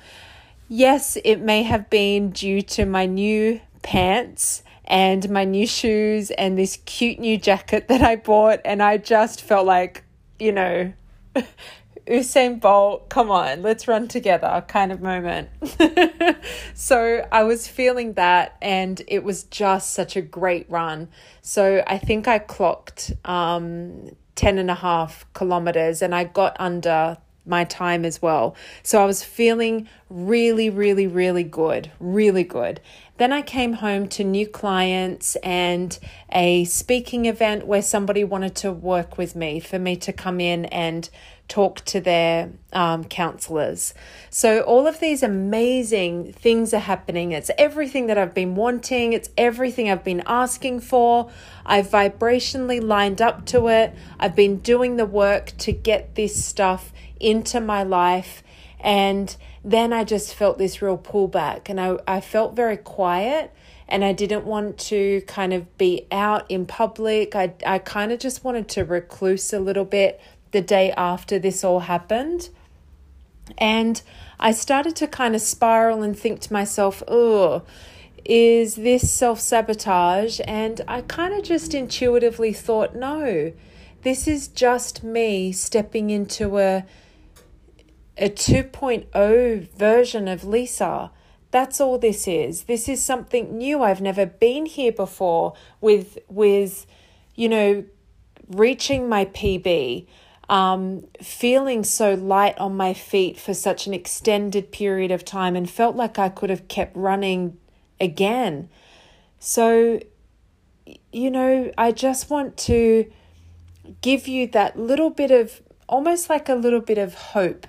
Yes, it may have been due to my new pants and my new shoes and this cute new jacket that I bought, and I just felt like, you know, Usain Bolt, come on, let's run together kind of moment. so I was feeling that, and it was just such a great run. So I think I clocked um, 10 and a half kilometers and I got under my time as well. So I was feeling really, really, really good, really good. Then I came home to new clients and a speaking event where somebody wanted to work with me for me to come in and talk to their um, counselors. So, all of these amazing things are happening. It's everything that I've been wanting, it's everything I've been asking for. I've vibrationally lined up to it. I've been doing the work to get this stuff into my life. And then I just felt this real pullback, and I, I felt very quiet and I didn't want to kind of be out in public. I, I kind of just wanted to recluse a little bit, the day after this all happened. And I started to kind of spiral and think to myself, oh, is this self sabotage? And I kind of just intuitively thought, no, this is just me stepping into a, a 2.0 version of Lisa. That's all this is. This is something new. I've never been here before with with you know reaching my PB um, feeling so light on my feet for such an extended period of time and felt like I could have kept running again. So, you know, I just want to give you that little bit of almost like a little bit of hope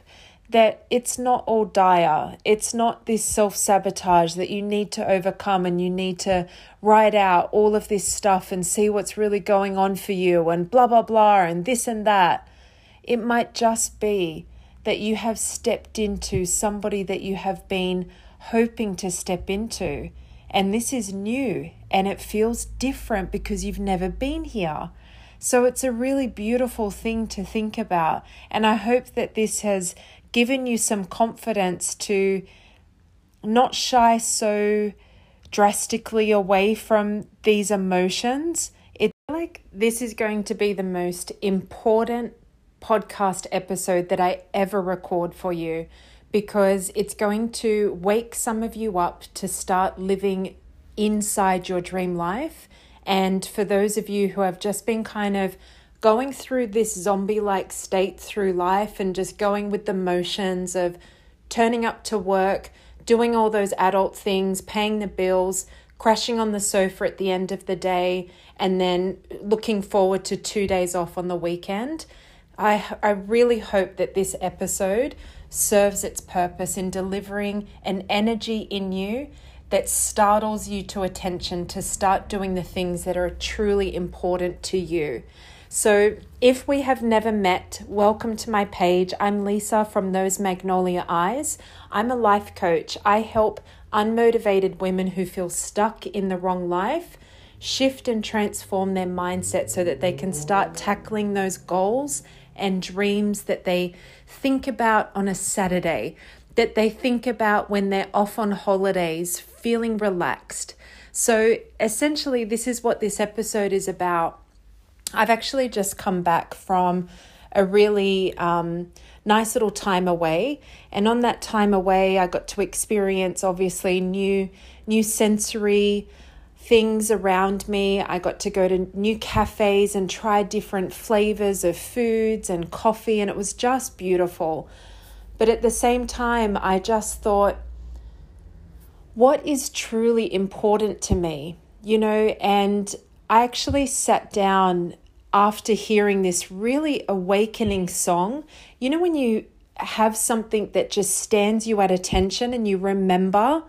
that it's not all dire. It's not this self sabotage that you need to overcome and you need to write out all of this stuff and see what's really going on for you and blah, blah, blah, and this and that. It might just be that you have stepped into somebody that you have been hoping to step into. and this is new and it feels different because you've never been here. So it's a really beautiful thing to think about. And I hope that this has given you some confidence to not shy so drastically away from these emotions. It's like this is going to be the most important podcast episode that I ever record for you because it's going to wake some of you up to start living inside your dream life. And for those of you who have just been kind of going through this zombie like state through life and just going with the motions of turning up to work, doing all those adult things, paying the bills, crashing on the sofa at the end of the day, and then looking forward to two days off on the weekend. I, I really hope that this episode serves its purpose in delivering an energy in you that startles you to attention to start doing the things that are truly important to you. So, if we have never met, welcome to my page. I'm Lisa from Those Magnolia Eyes. I'm a life coach. I help unmotivated women who feel stuck in the wrong life shift and transform their mindset so that they can start tackling those goals and dreams that they think about on a Saturday, that they think about when they're off on holidays, feeling relaxed. So essentially, this is what this episode is about. I've actually just come back from a really um, nice little time away, and on that time away, I got to experience obviously new new sensory things around me. I got to go to new cafes and try different flavors of foods and coffee, and it was just beautiful. But at the same time, I just thought, what is truly important to me? You know, and I actually sat down after hearing this really awakening song. You know, when you have something that just stands you at attention and you remember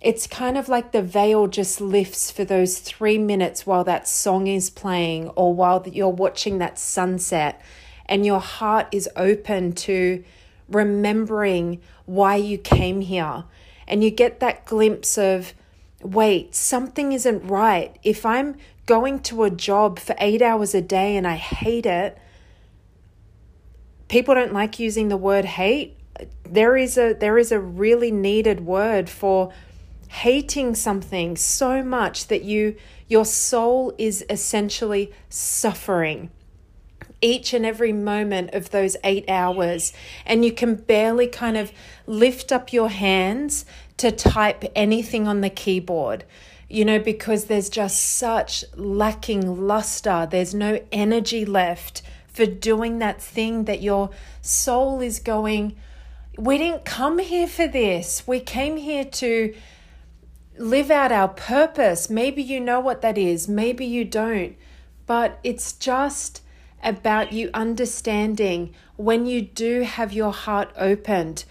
it's kind of like the veil just lifts for those three minutes while that song is playing or while you're watching that sunset, and your heart is open to remembering why you came here. And you get that glimpse of, wait, something isn't right. If I'm going to a job for eight hours a day and I hate it, people don't like using the word hate. There is a there is a really needed word for hating something so much that you your soul is essentially suffering each and every moment of those 8 hours and you can barely kind of lift up your hands to type anything on the keyboard you know because there's just such lacking luster there's no energy left for doing that thing that your soul is going we didn't come here for this we came here to live out our purpose. Maybe you know what that is, maybe you don't, but it's just about you understanding when you do have your heart opened.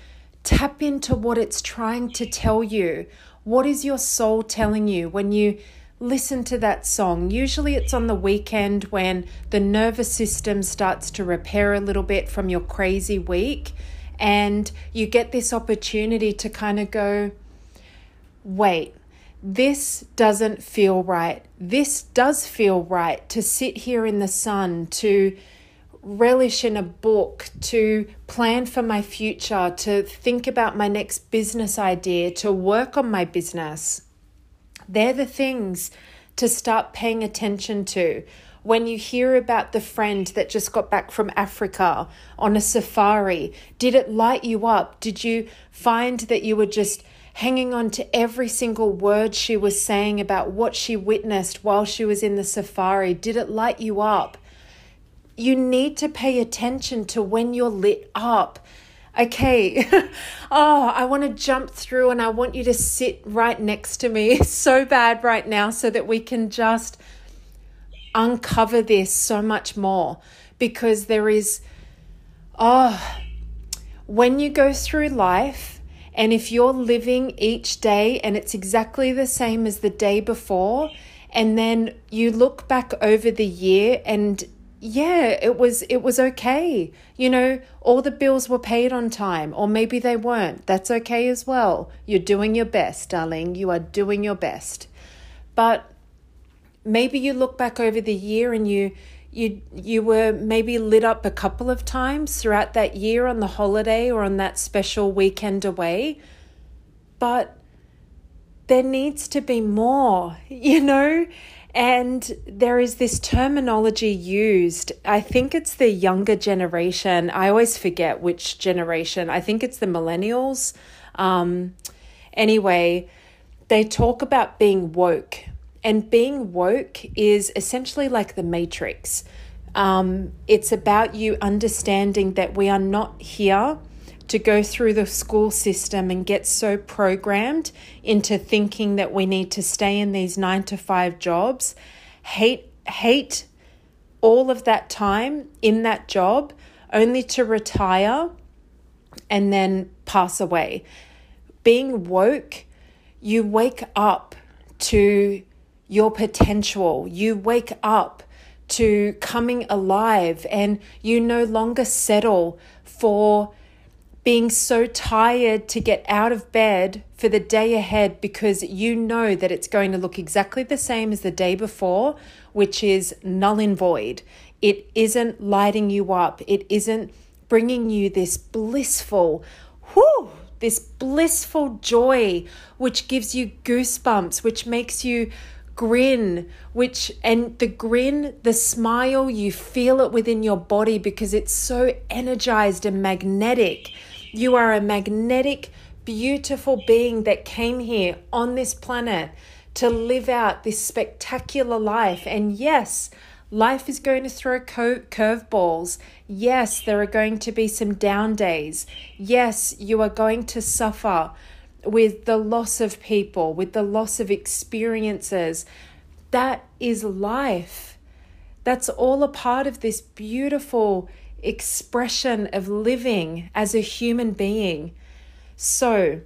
Tap into what it's trying to tell you. What is your soul telling you when you listen to that song? Usually it's on the weekend when the nervous system starts to repair a little bit from your crazy week, and you get this opportunity to kind of go, wait, this doesn't feel right. This does feel right to sit here in the sun, to relish in a book, to plan for my future, to think about my next business idea, to work on my business. They're the things to start paying attention to. When you hear about the friend that just got back from Africa on a safari, did it light you up? Did you find that you were just hanging on to every single word she was saying about what she witnessed while she was in the safari? Did it light you up? You need to pay attention to when you're lit up. Okay, oh, I want to jump through and I want you to sit right next to me so bad right now so that we can just uncover this so much more because there is, oh, when you go through life, and if you're living each day and it's exactly the same as the day before, and then you look back over the year and yeah, it was it was okay. You know, all the bills were paid on time or maybe they weren't. That's okay as well. You're doing your best, darling. You are doing your best. But maybe you look back over the year and you you you were maybe lit up a couple of times throughout that year on the holiday or on that special weekend away. But there needs to be more, you know? And there is this terminology used. I think it's the younger generation. I always forget which generation. I think it's the millennials. Um, anyway, they talk about being woke. And being woke is essentially like the matrix. Um, it's about you understanding that we are not here to go through the school system and get so programmed into thinking that we need to stay in these nine to five jobs, hate, hate all of that time in that job only to retire and then pass away. Being woke, you wake up to your potential, you wake up to coming alive, and you no longer settle for being so tired to get out of bed for the day ahead because you know that it's going to look exactly the same as the day before, which is null and void. It isn't lighting you up, it isn't bringing you this blissful, whoo, this blissful joy, which gives you goosebumps, which makes you grin which and the grin the smile you feel it within your body because it's so energized and magnetic you are a magnetic, beautiful being that came here on this planet to live out this spectacular life. And yes, life is going to throw curveballs. Yes, there are going to be some down days. Yes, you are going to suffer with the loss of people, with the loss of experiences. That is life. That's all a part of this beautiful expression of living as a human being. So,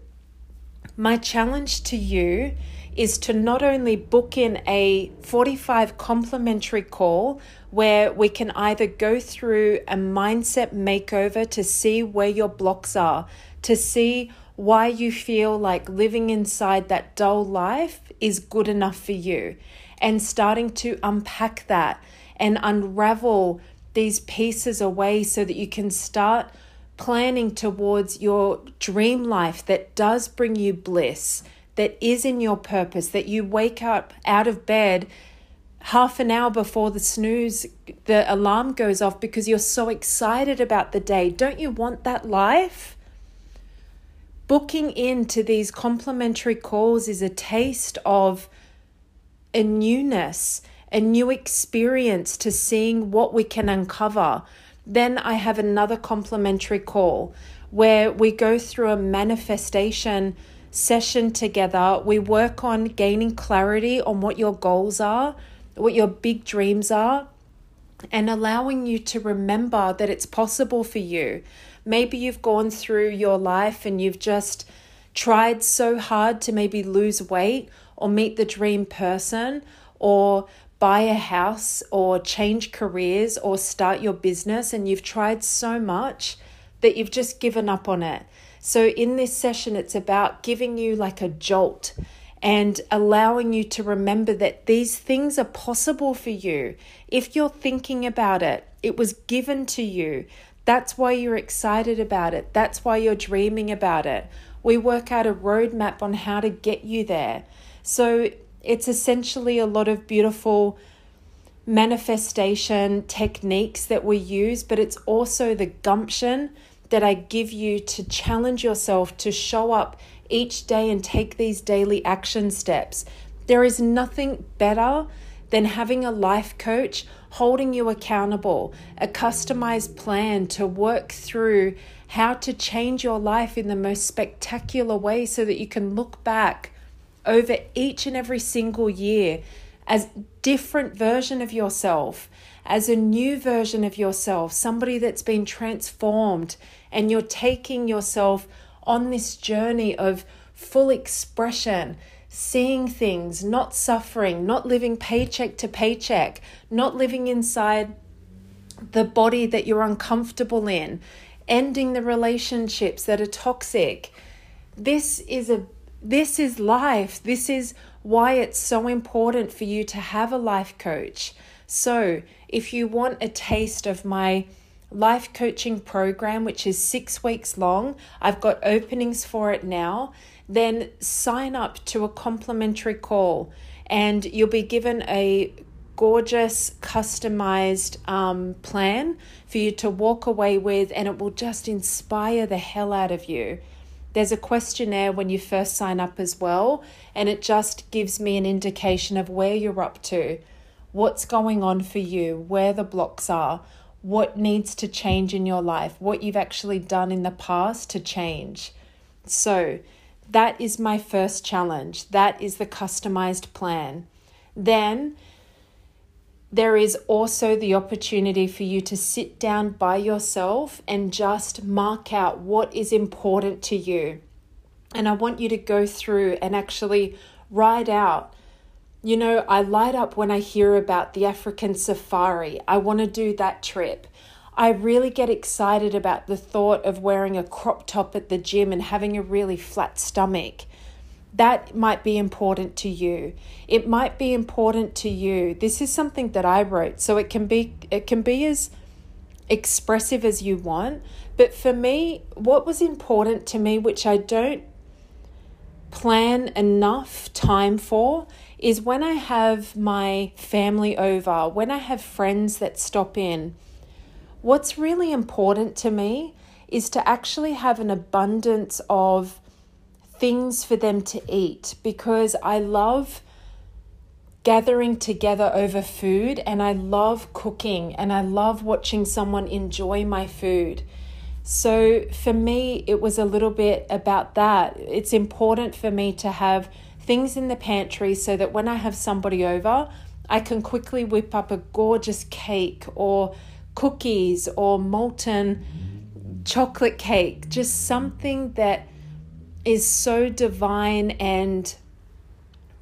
my challenge to you is to not only book in a 45 complimentary call where we can either go through a mindset makeover to see where your blocks are, to see why you feel like living inside that dull life is good enough for you, and starting to unpack that and unravel these pieces away so that you can start planning towards your dream life that does bring you bliss, that is in your purpose, that you wake up out of bed half an hour before the snooze, the alarm goes off because you're so excited about the day. Don't you want that life? Booking into these complimentary calls is a taste of a newness a new experience to seeing what we can uncover. Then I have another complimentary call where we go through a manifestation session together. We work on gaining clarity on what your goals are, what your big dreams are, and allowing you to remember that it's possible for you. Maybe you've gone through your life and you've just tried so hard to maybe lose weight or meet the dream person, or buy a house or change careers or start your business and you've tried so much that you've just given up on it. So, in this session, it's about giving you like a jolt and allowing you to remember that these things are possible for you. If you're thinking about it, it was given to you. That's why you're excited about it. That's why you're dreaming about it. We work out a roadmap on how to get you there. So, it's essentially a lot of beautiful manifestation techniques that we use, but it's also the gumption that I give you to challenge yourself to show up each day and take these daily action steps. There is nothing better than having a life coach holding you accountable, a customized plan to work through how to change your life in the most spectacular way so that you can look back over each and every single year as different version of yourself as a new version of yourself somebody that's been transformed and you're taking yourself on this journey of full expression seeing things not suffering not living paycheck to paycheck not living inside the body that you're uncomfortable in, ending the relationships that are toxic. This is a this is life. This is why it's so important for you to have a life coach. So, if you want a taste of my life coaching program, which is six weeks long, I've got openings for it now, then sign up to a complimentary call and you'll be given a gorgeous customized um, plan for you to walk away with, and it will just inspire the hell out of you. There's a questionnaire when you first sign up as well, and it just gives me an indication of where you're up to, what's going on for you, where the blocks are, what needs to change in your life, what you've actually done in the past to change. So, that is my first challenge. That is the customized plan. Then, there is also the opportunity for you to sit down by yourself and just mark out what is important to you. And I want you to go through and actually write out. You know, I light up when I hear about the African safari. I want to do that trip. I really get excited about the thought of wearing a crop top at the gym and having a really flat stomach that might be important to you. It might be important to you. This is something that i wrote so it can be it can be as expressive as you want. But for me what was important to me which i don't plan enough time for is when i have my family over when i have friends that stop in. What's really important to me is to actually have an abundance of things for them to eat because I love gathering together over food and I love cooking and I love watching someone enjoy my food. So for me, it was a little bit about that. It's important for me to have things in the pantry so that when I have somebody over, I can quickly whip up a gorgeous cake or cookies or molten mm-hmm. chocolate cake, just something that is so divine and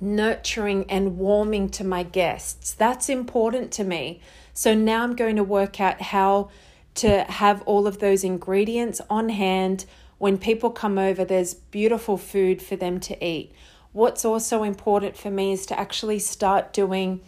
nurturing and warming to my guests. That's important to me. So now I'm going to work out how to have all of those ingredients on hand. When people come over, there's beautiful food for them to eat. What's also important for me is to actually start doing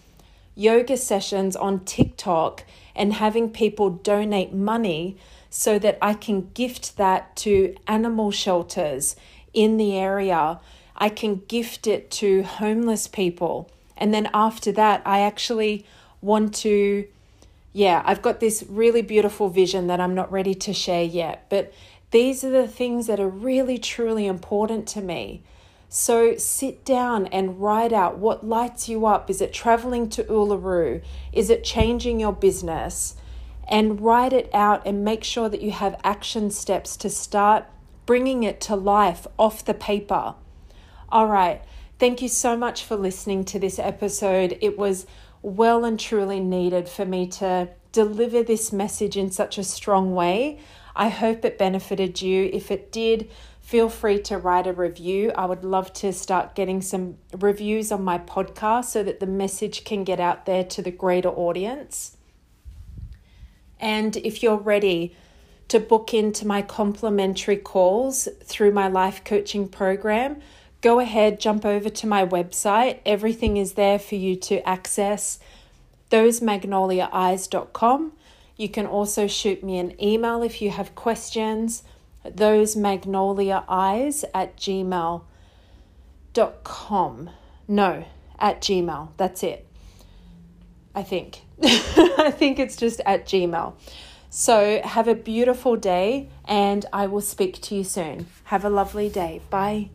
yoga sessions on TikTok and having people donate money so that I can gift that to animal shelters in the area. I can gift it to homeless people. And then after that, I actually want to, yeah, I've got this really beautiful vision that I'm not ready to share yet. But these are the things that are really, truly important to me. So sit down and write out what lights you up. Is it traveling to Uluru? Is it changing your business? And write it out and make sure that you have action steps to start bringing it to life off the paper. All right. Thank you so much for listening to this episode. It was well and truly needed for me to deliver this message in such a strong way. I hope it benefited you. If it did, feel free to write a review. I would love to start getting some reviews on my podcast so that the message can get out there to the greater audience. And if you're ready, to book into my complimentary calls through my life coaching program, go ahead, jump over to my website. Everything is there for you to access thosemagnoliaeyes.com. You can also shoot me an email if you have questions, thosemagnoliaeyes at gmail.com. No, at gmail. That's it. I think. I think it's just at gmail. So, have a beautiful day, and I will speak to you soon. Have a lovely day. Bye.